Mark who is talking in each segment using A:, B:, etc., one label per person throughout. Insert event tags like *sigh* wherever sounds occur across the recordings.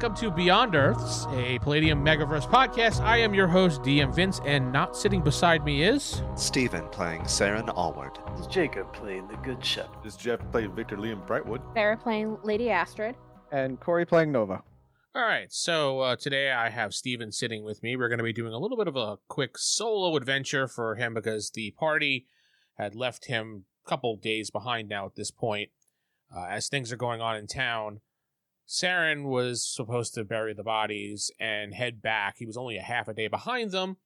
A: Welcome to Beyond Earths, a Palladium Megaverse podcast. I am your host, DM Vince, and not sitting beside me is.
B: Stephen playing Saren Allward.
C: Is Jacob playing the Good Shepherd.
D: Is Jeff playing Victor Liam Brightwood.
E: Sarah playing Lady Astrid.
F: and Corey playing Nova.
A: All right, so uh, today I have Steven sitting with me. We're going to be doing a little bit of a quick solo adventure for him because the party had left him a couple days behind now at this point. Uh, as things are going on in town, Saren was supposed to bury the bodies and head back. He was only a half a day behind them.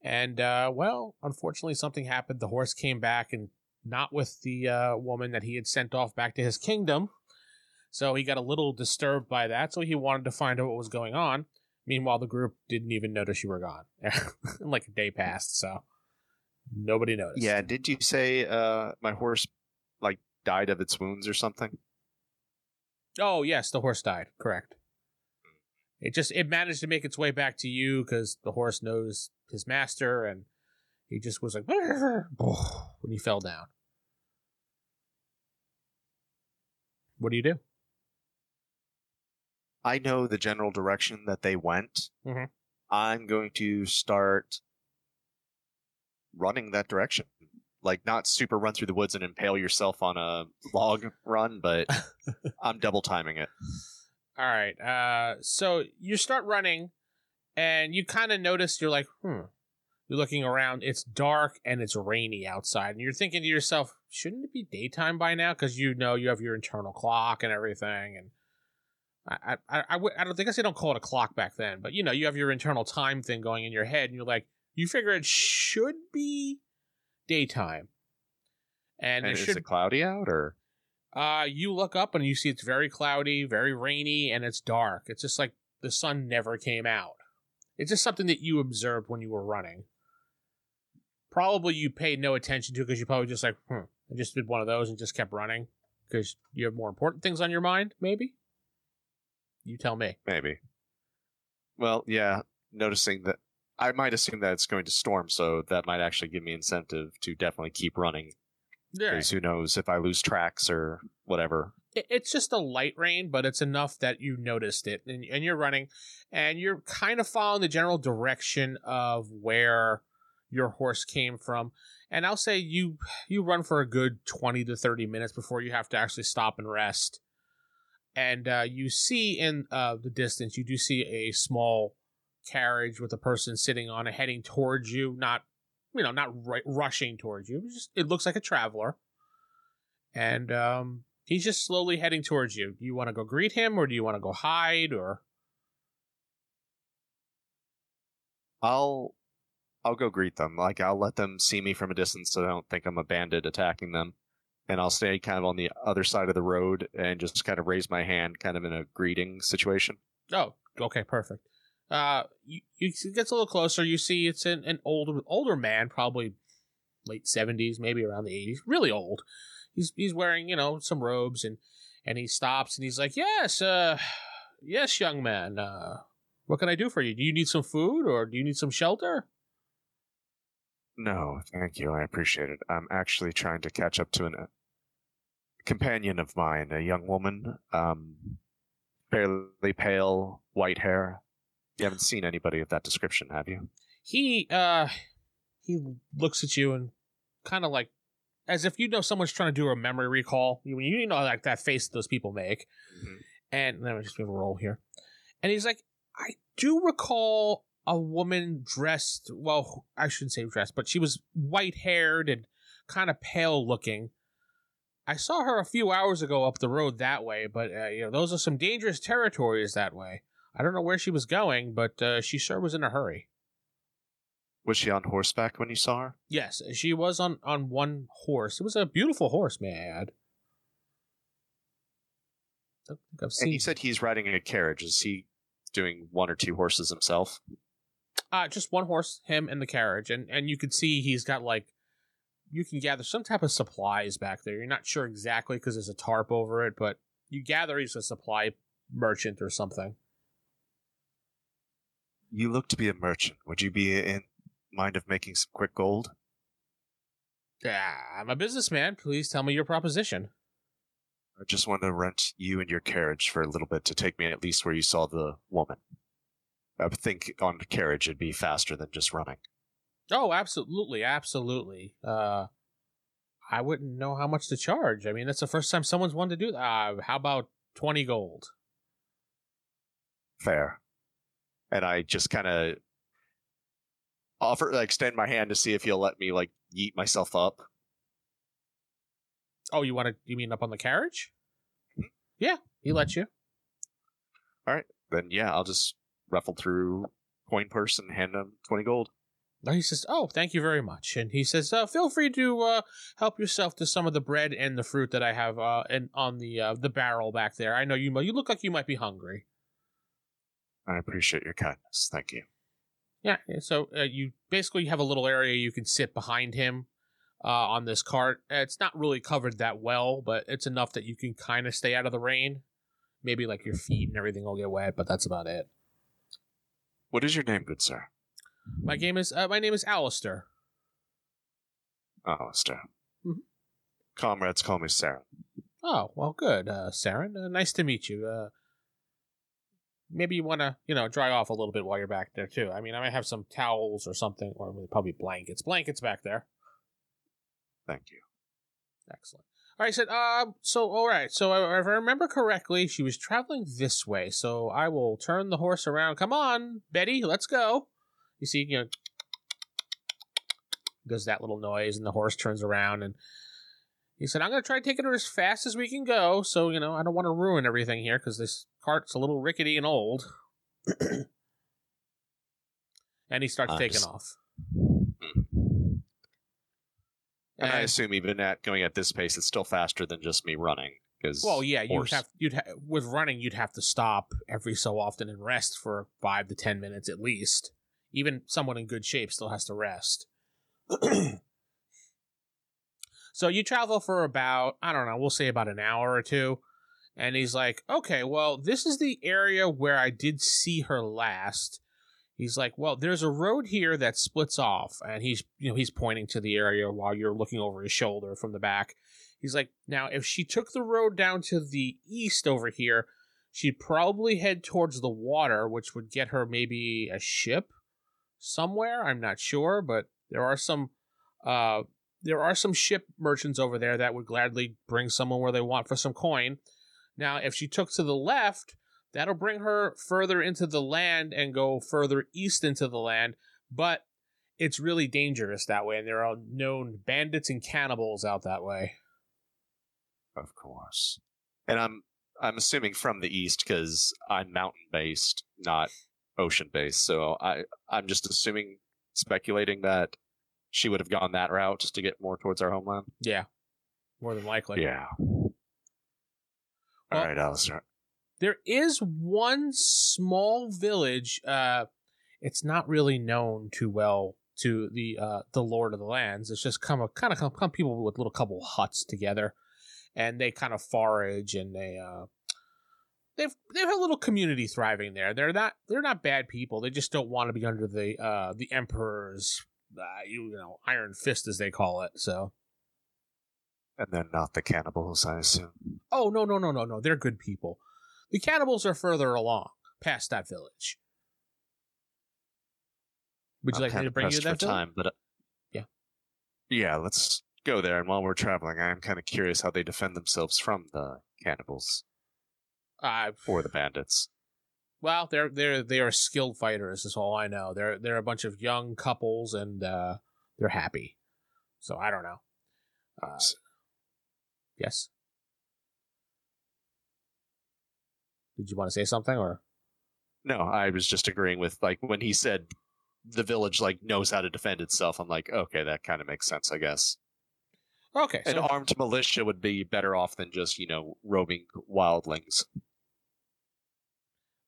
A: And, uh, well, unfortunately, something happened. The horse came back and not with the uh, woman that he had sent off back to his kingdom. So he got a little disturbed by that. So he wanted to find out what was going on. Meanwhile, the group didn't even notice you were gone. *laughs* like a day passed, so nobody noticed.
B: Yeah, did you say uh, my horse like died of its wounds or something?
A: Oh yes, the horse died. Correct. It just it managed to make its way back to you because the horse knows his master, and he just was like when he fell down. What do you do?
B: I know the general direction that they went.
A: Mhm.
B: I'm going to start running that direction. Like not super run through the woods and impale yourself on a log run, but *laughs* I'm double timing it.
A: All right. Uh, so you start running, and you kind of notice you're like, hmm. You're looking around. It's dark and it's rainy outside, and you're thinking to yourself, shouldn't it be daytime by now? Because you know you have your internal clock and everything. And I, I, I, w- I don't think I say don't call it a clock back then, but you know you have your internal time thing going in your head, and you're like, you figure it should be daytime. And,
B: And
A: it
B: is
A: should
B: it cloudy out or?
A: uh, you look up and you see it's very cloudy, very rainy, and it's dark. It's just like the sun never came out. It's just something that you observed when you were running. Probably you paid no attention to because you probably just like, hmm, I just did one of those and just kept running because you have more important things on your mind, maybe? You tell me.
B: Maybe. Well, yeah, noticing that I might assume that it's going to storm, so that might actually give me incentive to definitely keep running.
A: Yeah.
B: Because who knows if I lose tracks or whatever.
A: it's just a light rain, but it's enough that you noticed it, and, and you're running, and you're kind of following the general direction of where your horse came from. And I'll say you you run for a good twenty to thirty minutes before you have to actually stop and rest. And uh, you see in uh, the distance, you do see a small carriage with a person sitting on it, heading towards you. Not you know, not ru- rushing towards you. It's Just it looks like a traveler. And um, He's just slowly heading towards you. Do you want to go greet him or do you want to go hide or
B: I'll I'll go greet them. Like I'll let them see me from a distance so they don't think I'm a bandit attacking them. And I'll stay kind of on the other side of the road and just kind of raise my hand kind of in a greeting situation.
A: Oh, okay, perfect. Uh you, you gets a little closer, you see it's an, an older older man, probably late seventies, maybe around the eighties. Really old. He's he's wearing, you know, some robes and and he stops and he's like, Yes, uh yes, young man, uh what can I do for you? Do you need some food or do you need some shelter?
B: No, thank you. I appreciate it. I'm actually trying to catch up to an, a companion of mine, a young woman, um, fairly pale, white hair. You haven't seen anybody of that description, have you?
A: he uh he looks at you and kind of like as if you know someone's trying to do a memory recall. You you know like that face those people make. And let me just give a roll here. And he's like i do recall a woman dressed well i shouldn't say dressed but she was white haired and kind of pale looking. I saw her a few hours ago up the road that way but uh, you know those are some dangerous territories that way i don't know where she was going but uh, she sure was in a hurry
B: Was she on horseback when you saw her?
A: Yes, she was on on one horse. It was a beautiful horse, may I add. I
B: And
A: seen.
B: you said he's riding in a carriage. Is he doing one or two horses himself?
A: uh, just one horse, him and the carriage, and and you could see he's got like you can gather some type of supplies back there. You're not sure exactly because there's a tarp over it, but you gather he's a supply merchant or something.
B: You look to be a merchant. Would you be in mind of making some quick gold?
A: Yeah, I'm a businessman. Please tell me your proposition.
B: I just want to rent you and your carriage for a little bit to take me at least where you saw the woman. I think on the carriage it'd be faster than just running.
A: Oh, absolutely, absolutely. Uh, I wouldn't know how much to charge. I mean, it's the first time someone's wanted to do that. Uh, how about twenty gold?
B: Fair. And I just kind of offer, like, extend my hand to see if he'll let me, like, yeet myself up.
A: Oh, you want to? You mean up on the carriage? Yeah, he lets you.
B: All right, then, yeah, I'll just ruffle through coin purse and hand him 20 gold.
A: No, He says, "Oh, thank you very much," and he says, uh, "Feel free to uh, help yourself to some of the bread and the fruit that I have uh, in, on the uh, the barrel back there. I know you. You look like you might be hungry."
B: I appreciate your kindness. Thank you.
A: Yeah. So uh, you basically have a little area you can sit behind him uh, on this cart. Uh, It's not really covered that well, but it's enough that you can kind of stay out of the rain. Maybe like your feet and everything will get wet, but that's about it.
B: What is your name, good sir?
A: My game is uh, my name is Alistair.
B: Alistair.
A: Mhm.
B: Comrades call me Saren.
A: Oh well, good, uh, Saren. Uh, nice to meet you. Maybe you want to, you know, dry off a little bit while you're back there too. I mean, I might have some towels or something, or probably blankets. Blankets back there.
B: Thank you.
A: Excellent. All right, said. Uh, so all right. So if I remember correctly, she was traveling this way. So I will turn the horse around. Come on, Betty, let's go. You see, you know, does that little noise, and the horse turns around, and he said, "I'm going to try taking her as fast as we can go. So you know, I don't want to ruin everything here because this cart's a little rickety and old." *clears throat* and he starts
B: I'm
A: taking
B: just-
A: off.
B: And I assume even at going at this pace, it's still faster than just me running. Because
A: Well, yeah, you'd have you'd ha- with running you'd have to stop every so often and rest for five to ten minutes at least. Even someone in good shape still has to rest. *clears throat* so you travel for about I don't know, we'll say about an hour or two, and he's like, "Okay, well, this is the area where I did see her last." He's like, "Well, there's a road here that splits off," and he's you know he's pointing to the area while you're looking over his shoulder from the back. He's like, now if she took the road down to the east over here, she'd probably head towards the water, which would get her maybe a ship somewhere. I'm not sure, but there are some uh there are some ship merchants over there that would gladly bring someone where they want for some coin. Now, if she took to the left, that'll bring her further into the land and go further east into the land, but it's really dangerous that way, and there are known bandits and cannibals out that way.
B: Of course. And I'm I'm assuming from the east because I'm mountain based, not ocean based. So I I'm just assuming, speculating that she would have gone that route just to get more towards our homeland.
A: Yeah, more than likely.
B: yeah.
A: Well-
B: All right, Alistair.
A: There is one small village. Uh, it's not really known too well to the uh, the Lord of the Lands. It's just come a kind of come, come people with little couple huts together, and they kind of forage and they uh, they've they've a little community thriving there. They're not they're not bad people. They just don't want to be under the uh, the emperor's uh, you know iron fist as they call it. So
B: And then not the cannibals, I assume.
A: oh no no no no no they're good people. The cannibals are further along past that village. Would you
B: I'm
A: like me to bring you to that village?
B: time, but uh,
A: Yeah.
B: yeah. Let's go there. And while we're traveling, I'm kind of curious how they defend themselves from the cannibals
A: Uh,
B: or the bandits.
A: well, they're they're they are skilled fighters. Is all I know. They're they're a bunch of young couples, and uh, they're happy. So I don't know. Uh, yes. Did you want to say something, or
B: No, I was just agreeing with like when he said the village like knows how to defend itself. I'm like, okay, that kind of makes sense, I guess.
A: Okay,
B: An
A: so
B: armed militia would be better off than just, you know, roaming wildlings.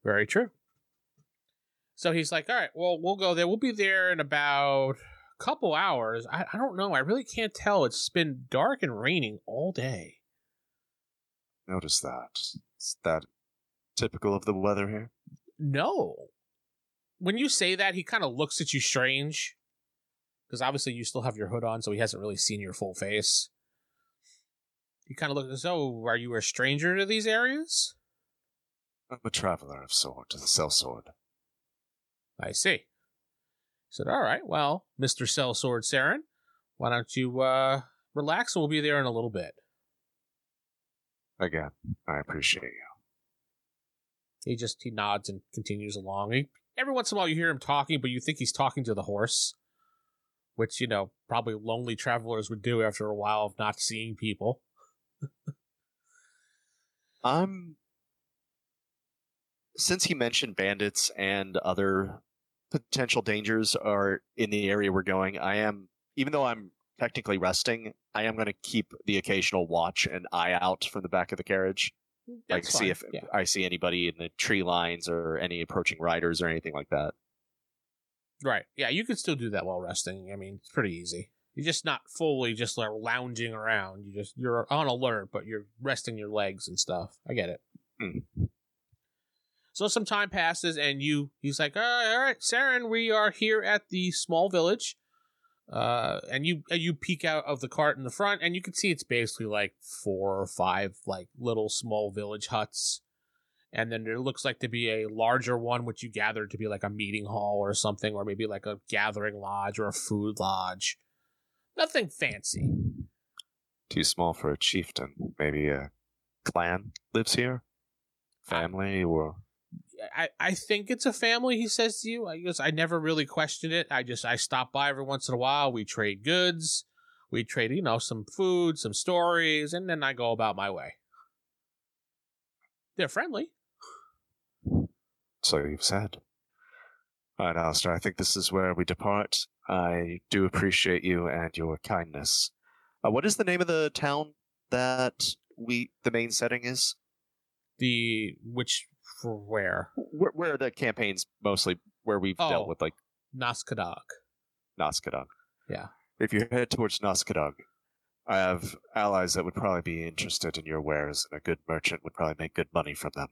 A: very true. So he's like, all right, well, we'll go there. We'll be there in about couple hours. I, I don't know. I really can't tell. It's been dark and raining all day.
B: Notice that. Is that typical of the weather here?
A: No. When you say that, he kind of looks at you strange. Because obviously you still have your hood on, so he hasn't really seen your full face. He kind of looks as though, are you a stranger to these areas?
B: I'm a traveler of sword to the sellsword.
A: I see. Said, all right, well, Mr. Sellsword Saren, why don't you uh, relax and we'll be there in a little bit.
B: Again, I appreciate you.
A: He just he nods and continues along. He, every once in a while you hear him talking, but you think he's talking to the horse, which you know probably lonely travelers would do after a while of not seeing people.
B: I'm. Since he mentioned bandits and other potential dangers are in the area we're going, I am, even though I'm technically resting, I am going to keep the occasional watch and eye out from the back of the carriage. like,
A: That's
B: see if
A: yeah.
B: I see anybody in the tree lines or any approaching riders or anything like that.
A: Right. Yeah, you can still do that while resting. I mean, it's pretty easy. You're just not fully just like lounging around. You just you're on alert, but you're resting your legs and stuff. I get it.
B: Hmm.
A: So some time passes, and you he's like, all right, all right, Saren, we are here at the small village. Uh, and you and you peek out of the cart in the front, and you can see it's basically like four or five like little small village huts and then there looks like to be a larger one which you gather to be like a meeting hall or something or maybe like a gathering lodge or a food lodge nothing fancy
B: Too small for a chieftain. Maybe a clan lives here? Family or.
A: I, I think it's a family he says to you i guess i never really questioned it i just i stop by every once in a while we trade goods we trade you know some food some stories and then i go about my way they're friendly
B: So you've said. Alright, Alistair, I think this is where we depart. I do appreciate you and your kindness. Uh, what is the name of the town that we the main setting is?
A: the which for where
B: Where, where the campaign's mostly where we've
A: Oh.
B: dealt with like
A: naskadog
B: Naskadog.
A: Yeah.
B: If you head towards Naskadog, I have allies that would probably be interested in your wares, and a good merchant would probably make good money from them.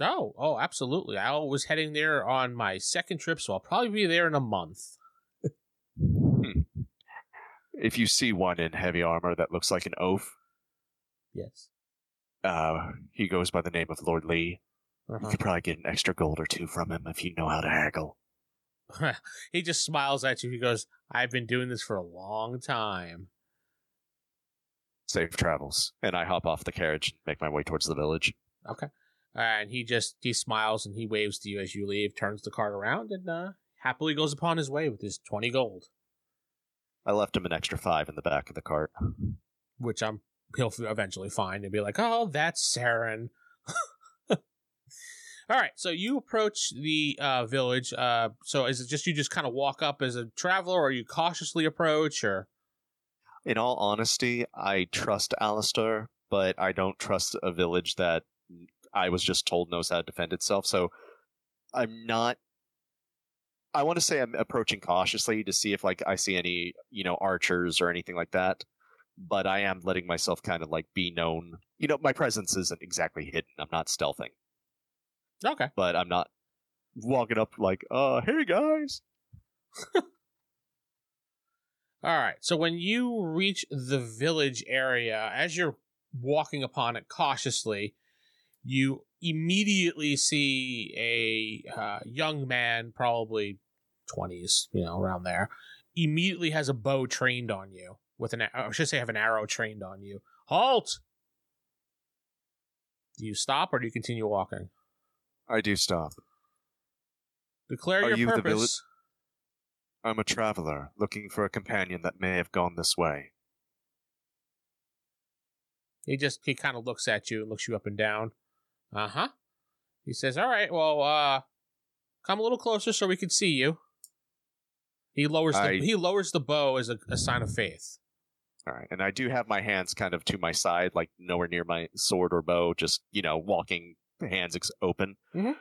A: Oh, oh, absolutely. I was heading there on my second trip, so I'll probably be there in a month.
B: If you see one in heavy armor that looks like an oaf,
A: Yes.
B: uh, he goes by the name of Lord Lee. You
A: Uh-huh.
B: could probably get an extra gold or two from him if you know how to haggle. *laughs*
A: he just smiles at you. He goes, I've been doing this for a long time.
B: Safe travels. And I hop off the carriage and make my way towards the village.
A: Okay. And he just he smiles and he waves to you as you leave, turns the cart around, and uh, happily goes upon his way with his twenty gold,
B: I left him an extra five in the back of the cart.
A: which I'm he'll eventually find and be like, "Oh, that's Saren." *laughs* All right, so you approach the uh, village. Uh, so is it just you just kind of walk up as a traveler, or you cautiously approach, or
B: In all honesty, I trust Alistair, but I don't trust a village that I was just told knows how to defend itself. So I'm not. I want to say I'm approaching cautiously to see if like I see any you know archers or anything like that. But I am letting myself kind of like be known. You know, my presence isn't exactly hidden. I'm not stealthing,
A: okay?
B: but I'm not walking up like, uh, hey guys. *laughs*
A: All right. So when you reach the village area, as you're walking upon it cautiously, you immediately see a uh, young man, probably 20s, you know, around there, immediately has a bow trained on you with an, I should say, have an arrow trained on you. Halt! Do you stop or do you continue walking?
B: I do stop.
A: Declare
B: Are
A: your
B: you the
A: purpose.
B: village- I'm a traveler looking for a companion that may have gone this way.
A: He just he kind of looks at you and looks you up and down. Uh huh. He says, "All right, well, uh, come a little closer so we can see you." He lowers the he lowers the bow as a, a sign of faith.
B: All right, and I do have my hands kind of to my side, like nowhere near my sword or bow, just you know, walking hands ex- open.
A: Mhm.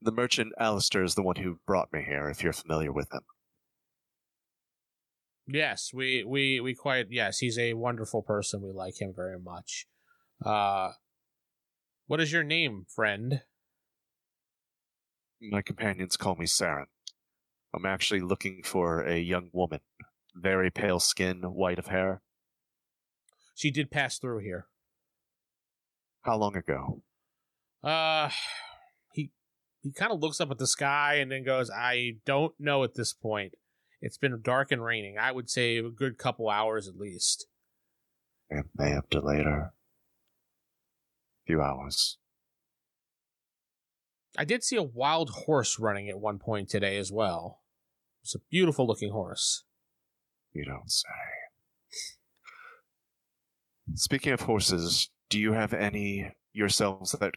B: The merchant Alistair is the one who brought me here. If you're familiar with him,
A: Yes, we we we quite yes, he's a wonderful person. We like him very much. Uh what is your name, friend?
B: my companions call me Saren. I'm actually looking for a young woman, very pale skin, white of hair.
A: She did pass through here.
B: How long ago?
A: Uh he he kind of looks up at the sky and then goes, "I don't know at this point. It's been dark and raining. I would say a good couple hours at least."
B: It may have delayed her. Few hours.
A: I did see a wild horse running at one point today as well. It's a beautiful looking horse.
B: You don't say. Speaking of horses, do you have any yourselves that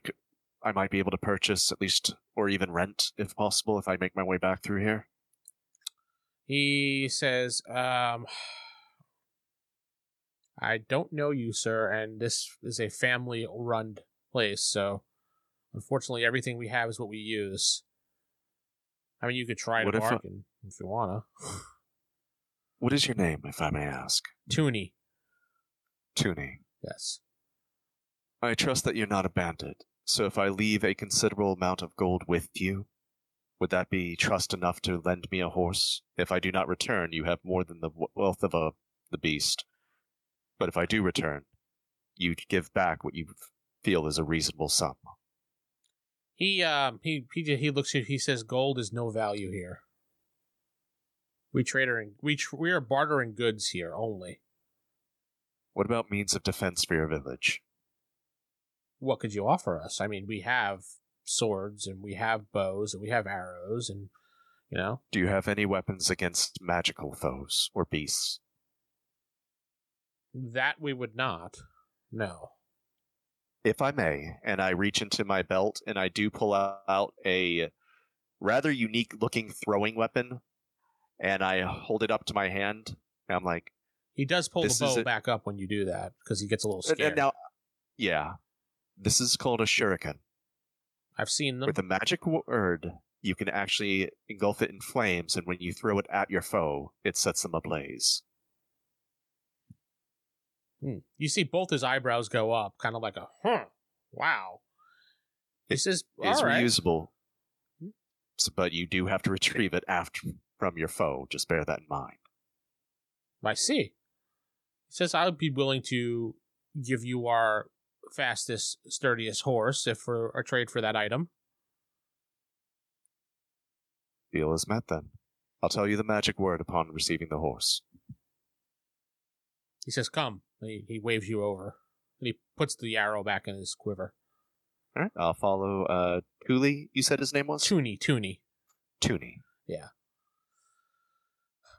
B: I might be able to purchase, at least, or even rent, if possible, if I make my way back through here?
A: He says, um, I don't know you, sir, and this is a family run place, so unfortunately, everything we have is what we use. I mean, you could try to
B: What if I-
A: bargain if you wanna.
B: What is your name, if I may ask?
A: Toonie,
B: Tooney.
A: yes.
B: I trust that you're not a bandit, so if I leave a considerable amount of gold with you, would that be trust enough to lend me a horse? If I do not return, you have more than the wealth of a the beast. But if I do return, you give back what you feel is a reasonable sum.
A: He um he he he looks at he says gold is no value here. We trade in we tr- we are bartering goods here only.
B: What about means of defense for your village?
A: What could you offer us? I mean, we have swords and we have bows and we have arrows and you know
B: Do you have any weapons against magical foes or beasts?
A: that we would not. No.
B: If I may, and I reach into my belt and I do pull out a rather unique looking throwing weapon and I hold it up to my hand. And I'm like,
A: He does pull the bow back up when you do that because he gets a little scared.
B: and now, yeah, this is called a shuriken.
A: I've seen them.
B: With a magic word, you can actually engulf it in flames, and when you throw it at your foe, it sets them ablaze.
A: Hmm. You see both his eyebrows go up, kind of like a huh. Wow. He
B: It It's
A: "All right."
B: reusable, S- but you do have to retrieve it after from your foe. Just bear that in mind.
A: I see. He says, I would be willing to give you our fastest, sturdiest horse if for a trade for that item.
B: Deal is met then. I'll tell you the magic word upon receiving the horse.
A: He says, Come. He, he waves you over. And he puts the arrow back in his quiver.
B: All right, I'll follow. Uh, Cooley, you said his name was
A: Toonie, Toonie.
B: Tooney. Yeah.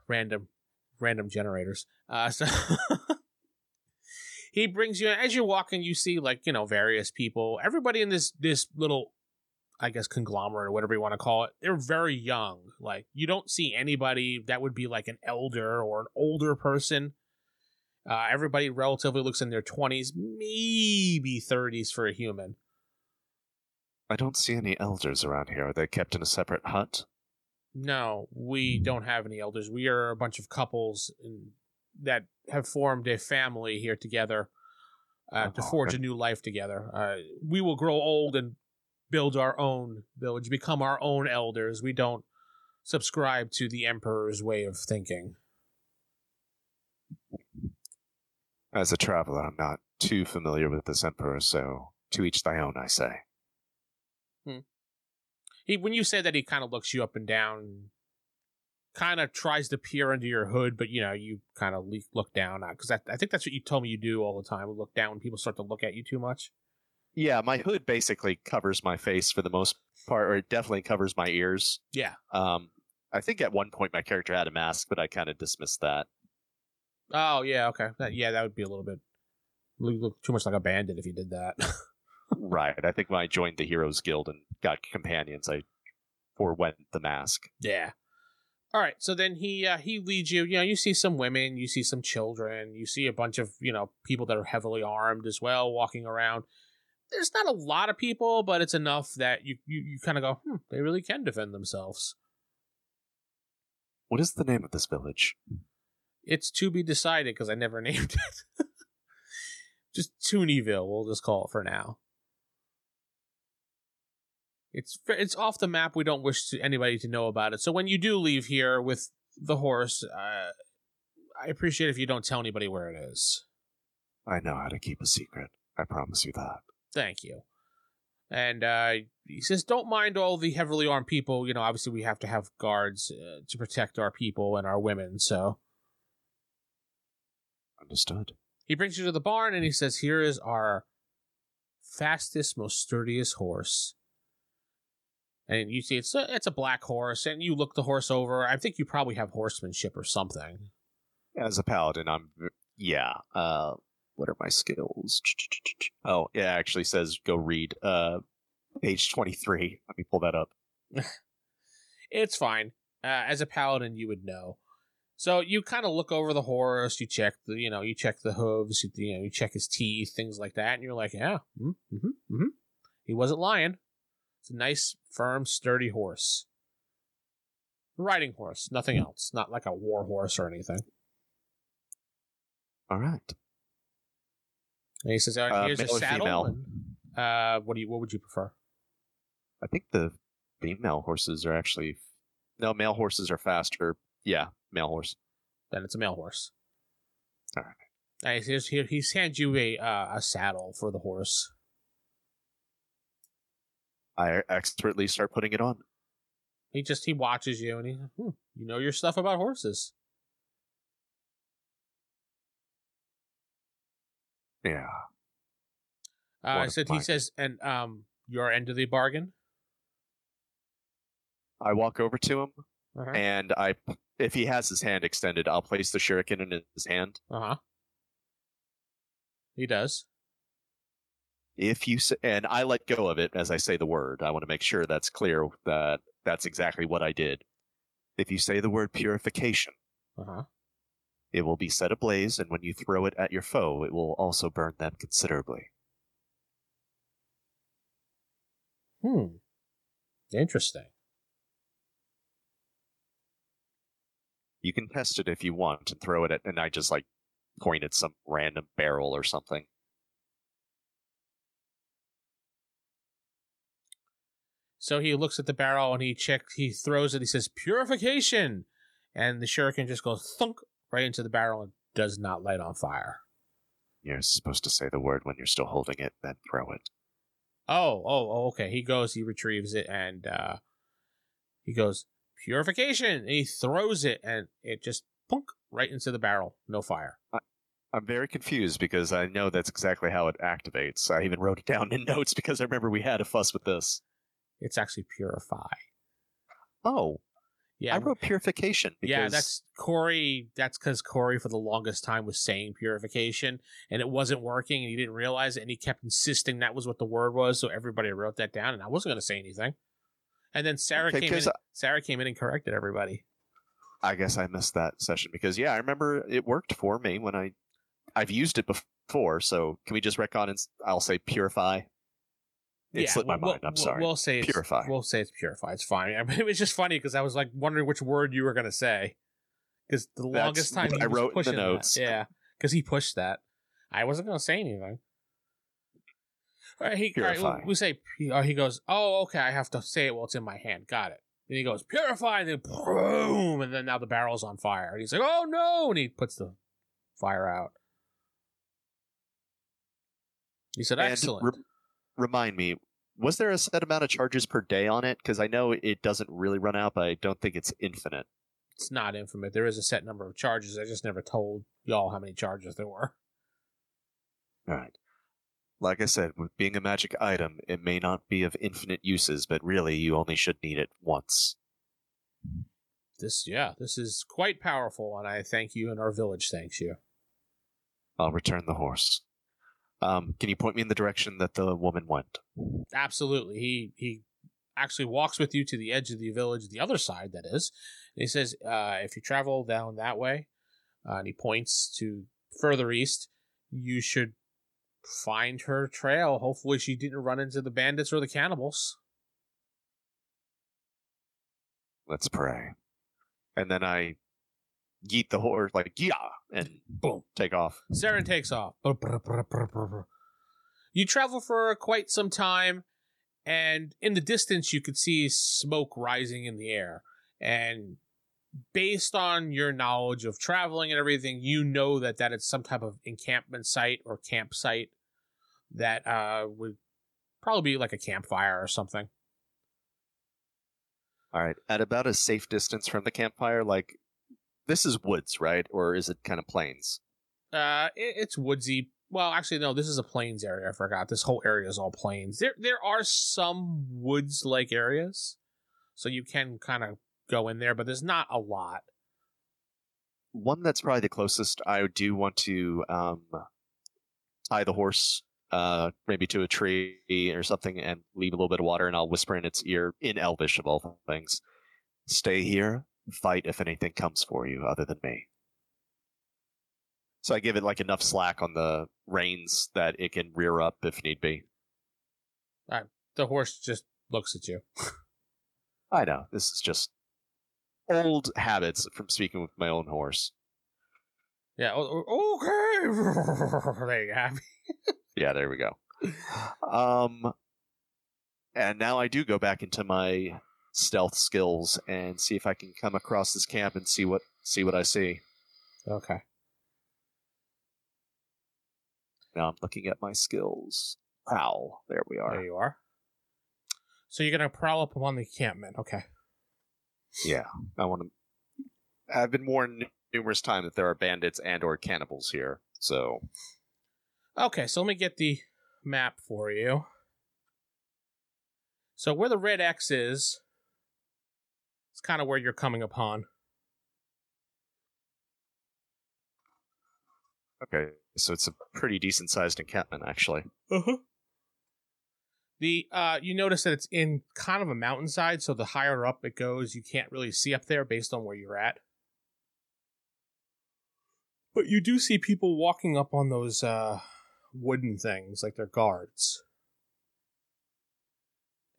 A: Random, random generators. Uh, so *laughs* he brings you, in. as you're walking, you see, like, you know, various people. Everybody in this, this little, I guess, conglomerate or whatever you want to call it, they're very young. Like, you don't see anybody that would be like an elder or an older person. Uh, everybody relatively looks in their 20s, maybe 30s for a human.
B: I don't see any elders around here. Are they kept in a separate hut?
A: No, we don't have any elders. We are a bunch of couples in, that have formed a family here together uh, to
B: Oh,
A: forge
B: okay.
A: a new life together. Uh, we will grow old and build our own village, become our own elders. We don't subscribe to the emperor's way of thinking.
B: As a traveler, I'm not too familiar with this emperor, so to each thy own, I say.
A: He, when you say that, he kind of looks you up and down, kind of tries to peer under your hood, but you know, you kind of le- look down because I, I think that's what you told me you do all the time. Look down when people start to look at you too much.
B: Yeah, my hood basically covers my face for the most part, or it definitely covers my ears.
A: Yeah.
B: Um, I think at one point my character had a mask, but I kind of dismissed that.
A: Oh yeah, okay. That, yeah, that would be a little bit look, look too much like a bandit if you did that. *laughs*
B: right. I think when I joined the Heroes Guild and got companions, I forewent the mask.
A: yeah, All right, so then he uh, he leads you. You know, you see some women, you see some children, you see a bunch of you know people that are heavily armed as well walking around. There's not a lot of people, but it's enough that you you, you kind of go, hmm, they really can defend themselves.
B: What is the name of this village?
A: It's to be decided because I never *laughs* named it. just Toonyville, we'll just call it for now. It's it's off the map. We don't wish to, anybody to know about it. So when you do leave here with the horse, uh, I appreciate if you don't tell anybody where it is.
B: I know how to keep a secret. I promise you that.
A: Thank you. And uh, he says, "Don't mind all the heavily armed people. You know, obviously we have to have guards uh, to protect our people and our women. So
B: Understood.
A: he brings you to the barn and he says, "Here is our fastest, most sturdiest horse." And you see, it's a, it's a black horse, and you look the horse over. I think you probably have horsemanship or something.
B: As a paladin, I'm yeah. Uh, what are my skills? *laughs* Oh, yeah, it actually says go read uh page twenty three. Let me pull that up. *laughs*
A: It's fine. Uh, as a paladin, you would know. So you kind of look over the horse. You check the, you know, you check the hooves. You, you know, you check his teeth, things like that, and you're like, yeah, mm-hmm, mm-hmm. He wasn't lying. It's a nice, firm, sturdy horse. Riding horse, nothing else. Not like a war horse or anything.
B: All right.
A: And he says, uh, "Here's a saddle."
B: female?
A: and, uh, what do you? What would you prefer?
B: I think the female horses are actually no male horses are faster. Yeah, male horse.
A: Then it's a male horse.
B: All right.
A: And he says, "Here, he's hands you a uh, a saddle for the horse."
B: I expertly start putting it on.
A: He just he watches you and he, hmm, you know your stuff about horses.
B: Yeah.
A: Uh, I said he says, and um, your end of the bargain.
B: I walk over to him
A: Uh
B: and I, if he has his hand extended, I'll place the shuriken in his hand.
A: Uh huh. He does.
B: If you and I let go of it as I say the word. I want to make sure that's clear that that's exactly what I did. If you say the word purification,
A: Uh huh.
B: it will be set ablaze, and when you throw it at your foe, it will also burn them considerably.
A: Hmm. Interesting.
B: You can test it if you want and throw it at, and I just like point at some random barrel or something.
A: So he looks at the barrel and he checks. He throws it. He says, "Purification," and the shuriken just goes thunk right into the barrel and does not light on fire.
B: You're supposed to say the word when you're still holding it, then throw it.
A: Oh, oh, oh, okay. He goes, he retrieves it, and uh, he goes, purification. And he throws it, and it just punk right into the barrel. No fire.
B: I'm very confused because I know that's exactly how it activates. I even wrote it down in *laughs* notes because I remember we had a fuss with this.
A: It's actually purify.
B: Oh,
A: Yeah,
B: I wrote purification because
A: yeah. That's Corey. That's because Corey for the longest time was saying purification, and it wasn't working, and he didn't realize it, and he kept insisting that was what the word was. So everybody wrote that down, and I wasn't going to say anything. And then Sarah
B: Okay,
A: came in.
B: I-
A: Sarah came in and corrected everybody.
B: I guess I missed that session because yeah, I remember it worked for me when I I've used it before. So can we just retcon and I'll say purify? It slipped my
A: we'll-
B: mind. I'm
A: we'll-
B: sorry.
A: We'll say it's,
B: Purify.
A: We'll say it's purify. It's fine. *laughs* I mean, it was just funny because I was like wondering which word you were going to say because the
B: That's
A: longest time he
B: I wrote the
A: pushing that.
B: notes.
A: Yeah, because he pushed that. I wasn't going to say anything. All right, he, all right,
B: Purify.
A: we say uh, he goes. Oh, okay. I have to say it while it's in my hand. Got it. Then he goes purify, and then boom, and then now the barrel's on fire. And he's like, "Oh no!" And he puts the fire out. He said,
B: And
A: "Excellent."
B: re- remind me, was there a set amount of charges per day on it? Because I know it doesn't really run out, but I don't think it's infinite.
A: it's not infinite. There is a set number of charges. I just never told y'all how many charges there were.
B: All right. Like I said, with being a magic item, it may not be of infinite uses, but really you only should need it once.
A: This, yeah, this is quite powerful, and I thank you, and our village thanks you.
B: I'll return the horse. Um, can you point me in the direction that the woman went?
A: Absolutely. He he actually walks with you to the edge of the village, the other side, that is. And he says, uh, if you travel down that way, uh, and he points to further east, you should find her trail. Hopefully, she didn't run into the bandits or the cannibals.
B: Let's pray. And then I yeet the horse like yeah, and
A: Boom.
B: take off.
A: Saren takes off. You travel for quite some time, and in the distance, you could see smoke rising in the air. And based on your knowledge of traveling and everything, you know that that is some type of encampment site or campsite that uh, would probably be like a campfire or something.
B: All right, at about a safe distance from the campfire, like this is woods, right? Or is it kind of plains?
A: Uh, it, it's woodsy. Well, actually, no. This is a plains area. I forgot. This whole area is all plains. There, there are some woods-like areas, so you can kind of go in there, but there's not a lot.
B: One that's probably the closest. I do want to um, tie the horse, uh, maybe to a tree or something, and leave a little bit of water, and I'll whisper in its ear in Elvish of all things. Stay here. Fight if anything comes for you other than me. So I give it like enough slack on the reins that it can rear up if need be. All right.
A: The horse just looks at you. *laughs*
B: I know this is just old habits from speaking with my own horse.
A: Yeah. Okay. *laughs* there you have. it.
B: Yeah, there we go. *laughs* Um, and now I do go back into my stealth skills and see if I can come across this camp and see what see what I see.
A: Okay.
B: Now I'm looking at my skills. Ow, there we are.
A: There you are. So you're gonna prowl up upon the encampment. Okay.
B: Yeah, I want to. I've been warned numerous times that there are bandits and or cannibals here. So
A: Okay, so let me get the map for you. So where the red X is, it's kind of where you're coming upon.
B: okay, so it's a pretty decent sized encampment actually.
A: Uh-huh. The uh you notice that it's in kind of a mountainside, so the higher up it goes, you can't really see up there based on where you're at. But you do see people walking up on those uh wooden things like they're guards.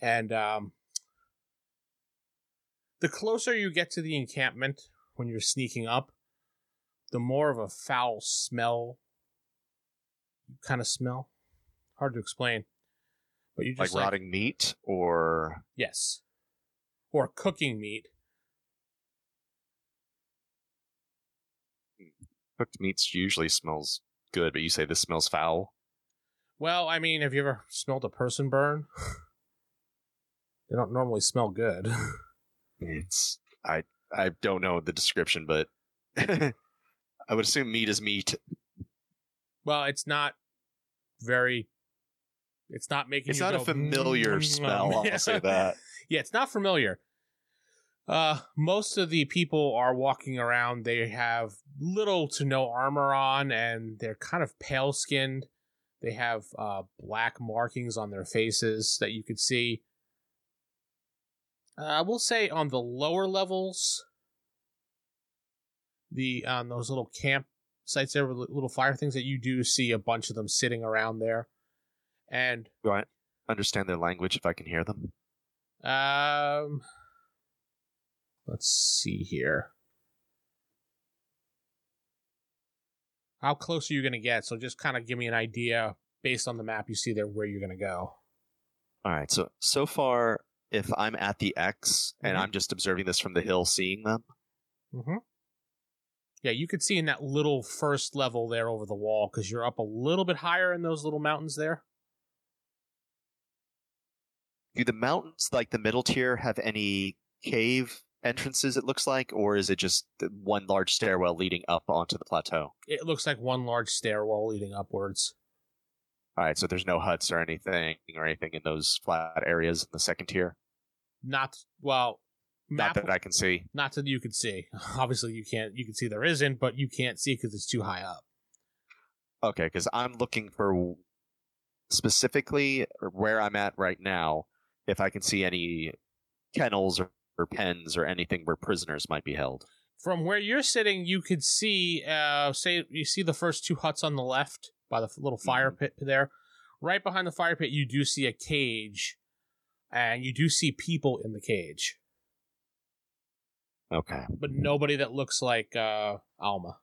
A: And um the closer you get to the encampment when you're sneaking up, the more of a foul smell you kind of smell. Hard to explain. But you
B: Like
A: just like,
B: rotting meat or
A: Yes. Or cooking meat.
B: cooked meats usually smells good, but you say this smells foul.
A: Well, I mean, have you ever smelled a person burn? *laughs* they don't normally smell good. *laughs*
B: It's I I don't know the description, but *laughs* I would assume meat is meat.
A: well, it's not very. It's not making.
B: It's not a familiar
A: "Mm,
B: smell.
A: mm."
B: I'll say *laughs* that.
A: Yeah, it's not familiar. Uh, most of the people are walking around. They have little to no armor on, and they're kind of pale skinned. They have uh, black markings on their faces that you could see. Uh, I will say on the lower levels, the on those little camp sites there, with little fire things that you do see a bunch of them sitting around there, and
B: Do I understand their language if I can hear them?
A: um, let's see here. How close are you going to get? So just kind of give me an idea based on the map you see there where you're going to go.
B: All right. So so far, if I'm at the X and
A: Mhm.
B: I'm just observing this from the hill, seeing them,
A: Mm-hmm. Yeah, you could see in that little first level there over the wall because you're up a little bit higher in those little mountains there.
B: do the mountains like the middle tier have any cave entrances? It looks like, or is it just one large stairwell leading up onto the plateau?
A: It looks like one large stairwell leading upwards.
B: All right. So there's no huts or anything or anything in those flat areas in the second tier.
A: Not well, map
B: Not that I can see.
A: not that you could see. *laughs* Obviously, you can't. You can see there isn't, but you can't see because it's too high up.
B: Okay, because I'm looking for specifically where I'm at right now if I can see any kennels or, or pens or anything where prisoners might be held.
A: From where you're sitting, you could see, uh, say, you see the first two huts on the left by the little fire pit there. Right behind the fire pit, you do see a cage, and you do see people in the cage,
B: Okay.
A: but nobody that looks like uh, Alma.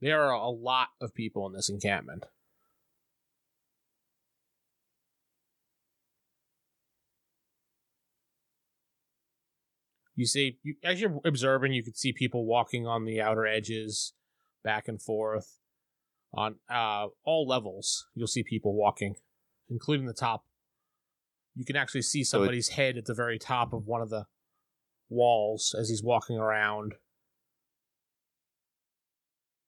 A: There are a lot of people in this encampment. You see, you, as you're observing, you can see people walking on the outer edges, back and forth, on uh, all levels. You'll see people walking, including the top. You can actually see
B: So it-
A: somebody's head at the very top of one of the walls as he's walking around.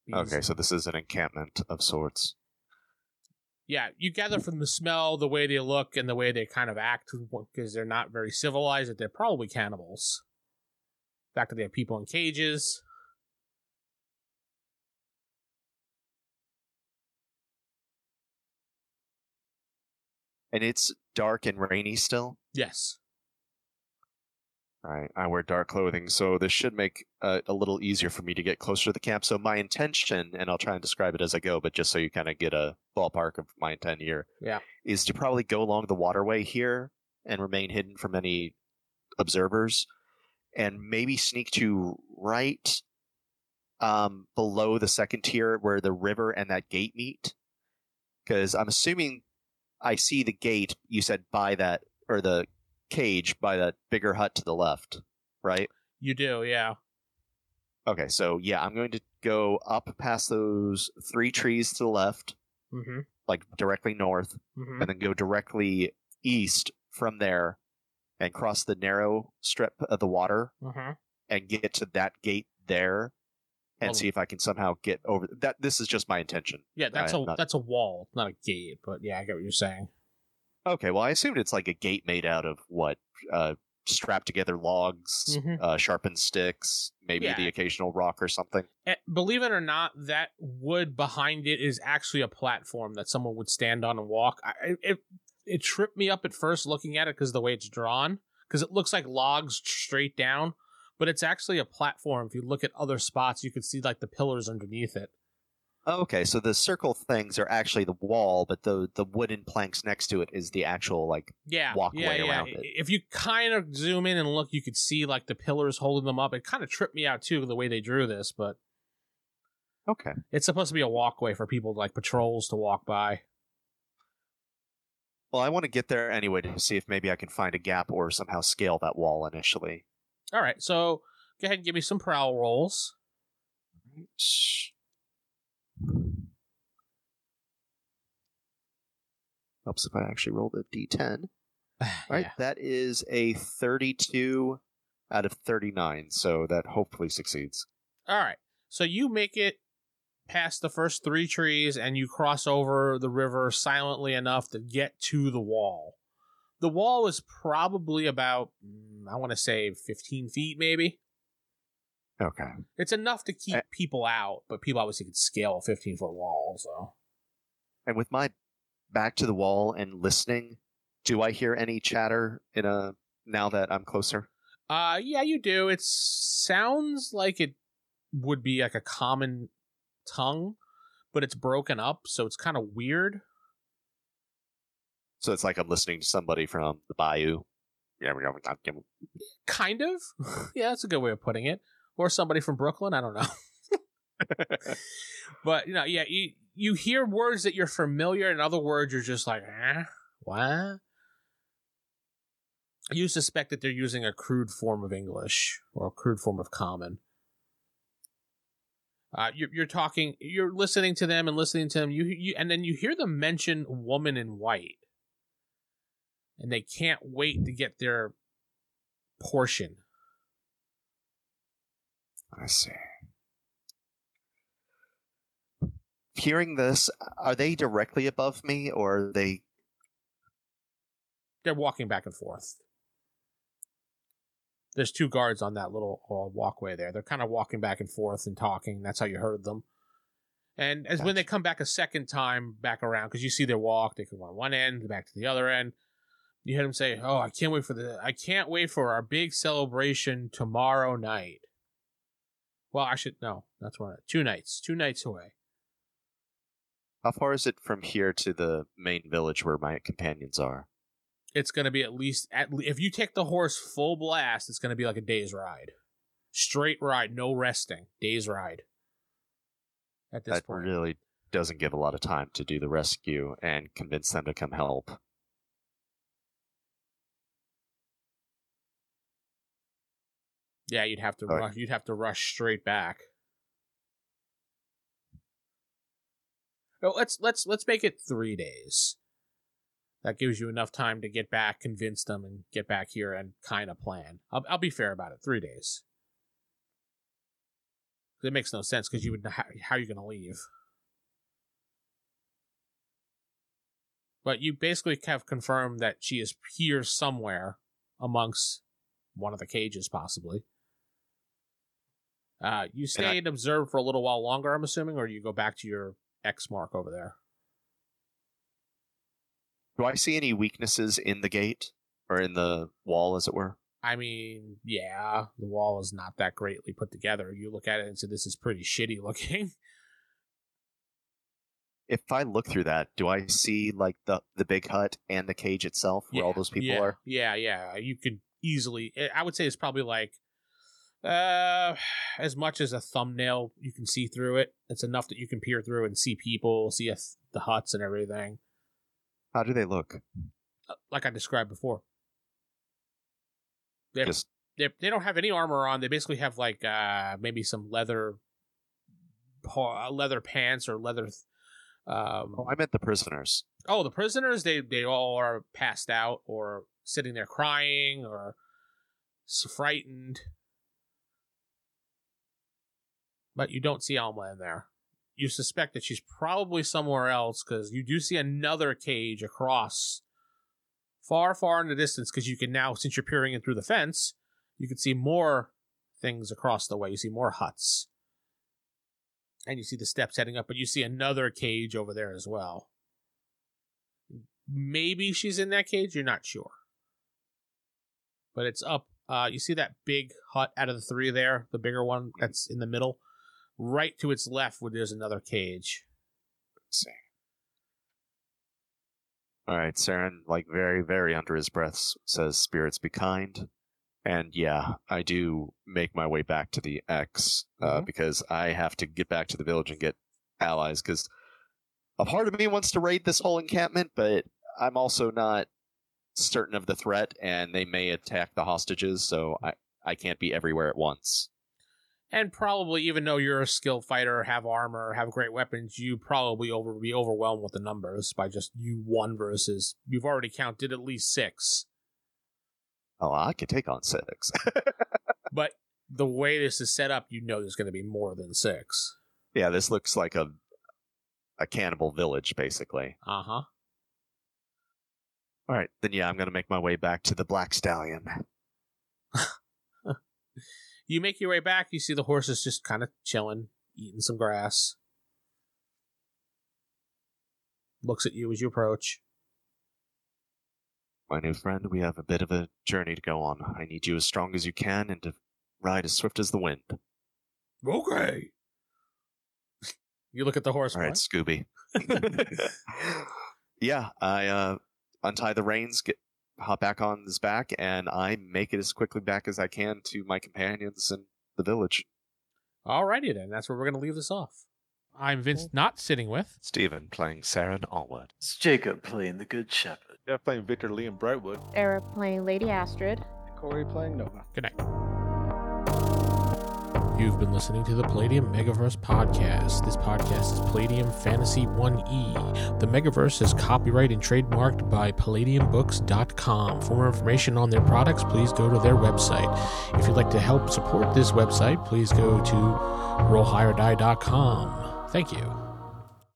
A: He's-
B: Okay, so this is an encampment of sorts.
A: yeah, you gather from the smell, the way they look, and the way they kind of act, because they're not very civilized, that they're probably cannibals. The fact that they have people in cages.
B: And it's dark and rainy still.
A: Yes.
B: All right, I wear dark clothing, so this should make uh, a little easier for me to get closer to the camp. So my intention, and I'll try and describe it as I go, but just so you kind of get a ballpark of my intent here,
A: Yeah.
B: is to probably go along the waterway here and remain hidden from any observers, and maybe sneak to right um, below the second tier where the river and that gate meet. Because I'm assuming I see the gate. You said by that or the cage by that bigger hut to the left, right?
A: You do, yeah.
B: Okay, so yeah, I'm going to go up past those three trees to the left,
A: Mm-hmm.
B: like directly north,
A: Mm-hmm.
B: and then go directly east from there and cross the narrow strip of the water
A: Mm-hmm.
B: and get to that gate there and see if I can somehow get over that. This is just my intention.
A: Yeah, that's
B: Right,
A: a
B: not-
A: that's a wall, not a gate, but yeah, I get what you're saying.
B: Okay, well, I assumed it's like a gate made out of what? Uh, strapped together logs,
A: Mhm.
B: uh, sharpened sticks, maybe
A: Yeah.
B: the occasional rock or something.
A: Eh, Believe it or not, that wood behind it is actually a platform that someone would stand on and walk. I, I- it it tripped me up at first looking at it because the way it's drawn, because it looks like logs straight down, but it's actually a platform. If you look at other spots, you can see like the pillars underneath it.
B: Oh, okay, so the circle things are actually the wall, but the the wooden planks next to it is the actual like.
A: Yeah,
B: Walkway
A: yeah, yeah.
B: around it.
A: If you kind of zoom in and look, you could see like the pillars holding them up. It kind of tripped me out too the way they drew this, but
B: Okay.
A: it's supposed to be a walkway for people like patrols to walk by.
B: Well, I want to get there anyway to see if maybe I can find a gap or somehow scale that wall initially.
A: All right, so go ahead and give me some prowl rolls.
B: Helps if I actually rolled a d10. *sighs* All right,
A: Yeah.
B: that is a 32 out of 39, so that hopefully succeeds.
A: All right. So you make it past the first three trees and you cross over the river silently enough to get to the wall. The wall is probably about, mm, I want to say 15 feet maybe.
B: Okay.
A: It's enough to keep
B: Eh.
A: people out, but people obviously could scale a 15 foot wall, so.
B: And with my back to the wall and listening, do I hear any chatter in a now that I'm closer?
A: Uh, yeah, you do. It sounds like it would be like a common tongue, but it's broken up, so it's kind of weird.
B: So it's like I'm listening to somebody from the bayou. Yeah, we don't
A: Kind of. *laughs* yeah, that's a good way of putting it. Or somebody from Brooklyn. I don't know. *laughs* *laughs* but you know, yeah, you you hear words that you're familiar, and other words you're just like, eh, what? You suspect that they're using a crude form of English or a crude form of Common. Uh, you're, you're talking, you're listening to them and listening to them. You, you, and then you hear them mention "woman in white," and they can't wait to get their portion.
B: I see. Hearing this, are they directly above me or are they
A: they're walking back and forth. There's two guards on that little uh, walkway there. They're kind of walking back and forth and talking. That's how you heard them. And as when they come back a second time back around, because you see their walk, they come on one end, back to the other end. You hear him say, "Oh, I can't wait for the I can't wait for our big celebration tomorrow night." Well, I should no, that's one two nights, two nights away.
B: How far is it from here to the main village where my companions are?
A: It's going to be at least at le- if you take the horse full blast, it's going to be like a day's ride, straight ride, no resting, day's ride. At this
B: that
A: point,
B: really doesn't give a lot of time to do the rescue and convince them to come help.
A: Yeah, you'd have to rush. You'd have to rush straight back. No, let's let's let's make it three days. That gives you enough time to get back, convince them, and get back here and kind of plan. I'll I'll be fair about it. Three days. It makes no sense because you would how, how are you going to leave? But you basically have confirmed that she is here somewhere amongst one of the cages, possibly. Uh, you stay and, observe for a little while longer, I'm assuming, or you go back to your X mark over there.
B: Do I see any weaknesses in the gate or in the wall, as it were?
A: I mean, yeah, the wall is not that greatly put together. You look at it and say, this is pretty shitty looking. *laughs*
B: If I look through that, do I see like the the big hut and the cage itself where
A: yeah,
B: all those people
A: yeah,
B: are?
A: Yeah, yeah. You could easily. I would say it's probably like uh as much as a thumbnail you can see through it it's enough that you can peer through and see people see if the huts and everything.
B: How do they look?
A: Uh, like i described before. They
B: Just
A: they they don't have any armor on. They basically have like uh maybe some leather pa- leather pants or leather um
B: oh, I meant the prisoners.
A: oh the prisoners they they all are passed out or sitting there crying or frightened but you don't see Alma in there. You suspect that she's probably somewhere else because you do see another cage across far, far in the distance because you can now, since you're peering in through the fence, you can see more things across the way. You see more huts. And you see the steps heading up, but you see another cage over there as well. Maybe she's in that cage, you're not sure. But it's up. Uh, you see that big hut out of the three there, the bigger one that's in the middle? Right to its left where there's another cage.
B: Let's see. All right, Saren, like very, very under his breath, says, "Spirits be kind." And yeah, I do make my way back to the X uh,
A: Mhm.
B: because I have to get back to the village and get allies. Because a part of me wants to raid this whole encampment, but I'm also not certain of the threat, and they may attack the hostages. So I I can't be everywhere at once.
A: And probably, even though you're a skilled fighter, have armor, have great weapons, you probably over be overwhelmed with the numbers by just you one versus you've already counted at least six.
B: Oh, I could take on six. *laughs*
A: But the way this is set up, you know there's going to be more than six.
B: yeah, this looks like a a cannibal village, basically.
A: Uh huh.
B: All right, then yeah, I'm gonna make my way back to the Black Stallion. *laughs*
A: You make your way back. You see the horses just kind of chilling, eating some grass. Looks at you as you approach.
B: My new friend, we have a bit of a journey to go on. I need you as strong as you can and to ride as swift as the wind.
A: Okay. You look at the horse.
B: All right? Scooby. *laughs* *laughs* yeah, I uh, untie the reins, get hop back on his back, and I make it as quickly back as I can to my companions and the village.
A: Alrighty then. That's where we're going to leave this off. I'm Vince, not sitting with.
D: Stephen playing Saren Allwood.
C: It's Jacob playing the Good Shepherd.
D: Yeah, playing Victor Liam Brightwood.
E: Era playing Lady Astrid.
F: Corey playing Nova.
A: Good night. You've been listening to the Palladium Megaverse podcast. This podcast is Palladium Fantasy 1E. The Megaverse is copyright and trademarked by PalladiumBooks.com. For more information on their products, please go to their website. If you'd like to help support this website, please go to RollHigherDie.com. Thank you.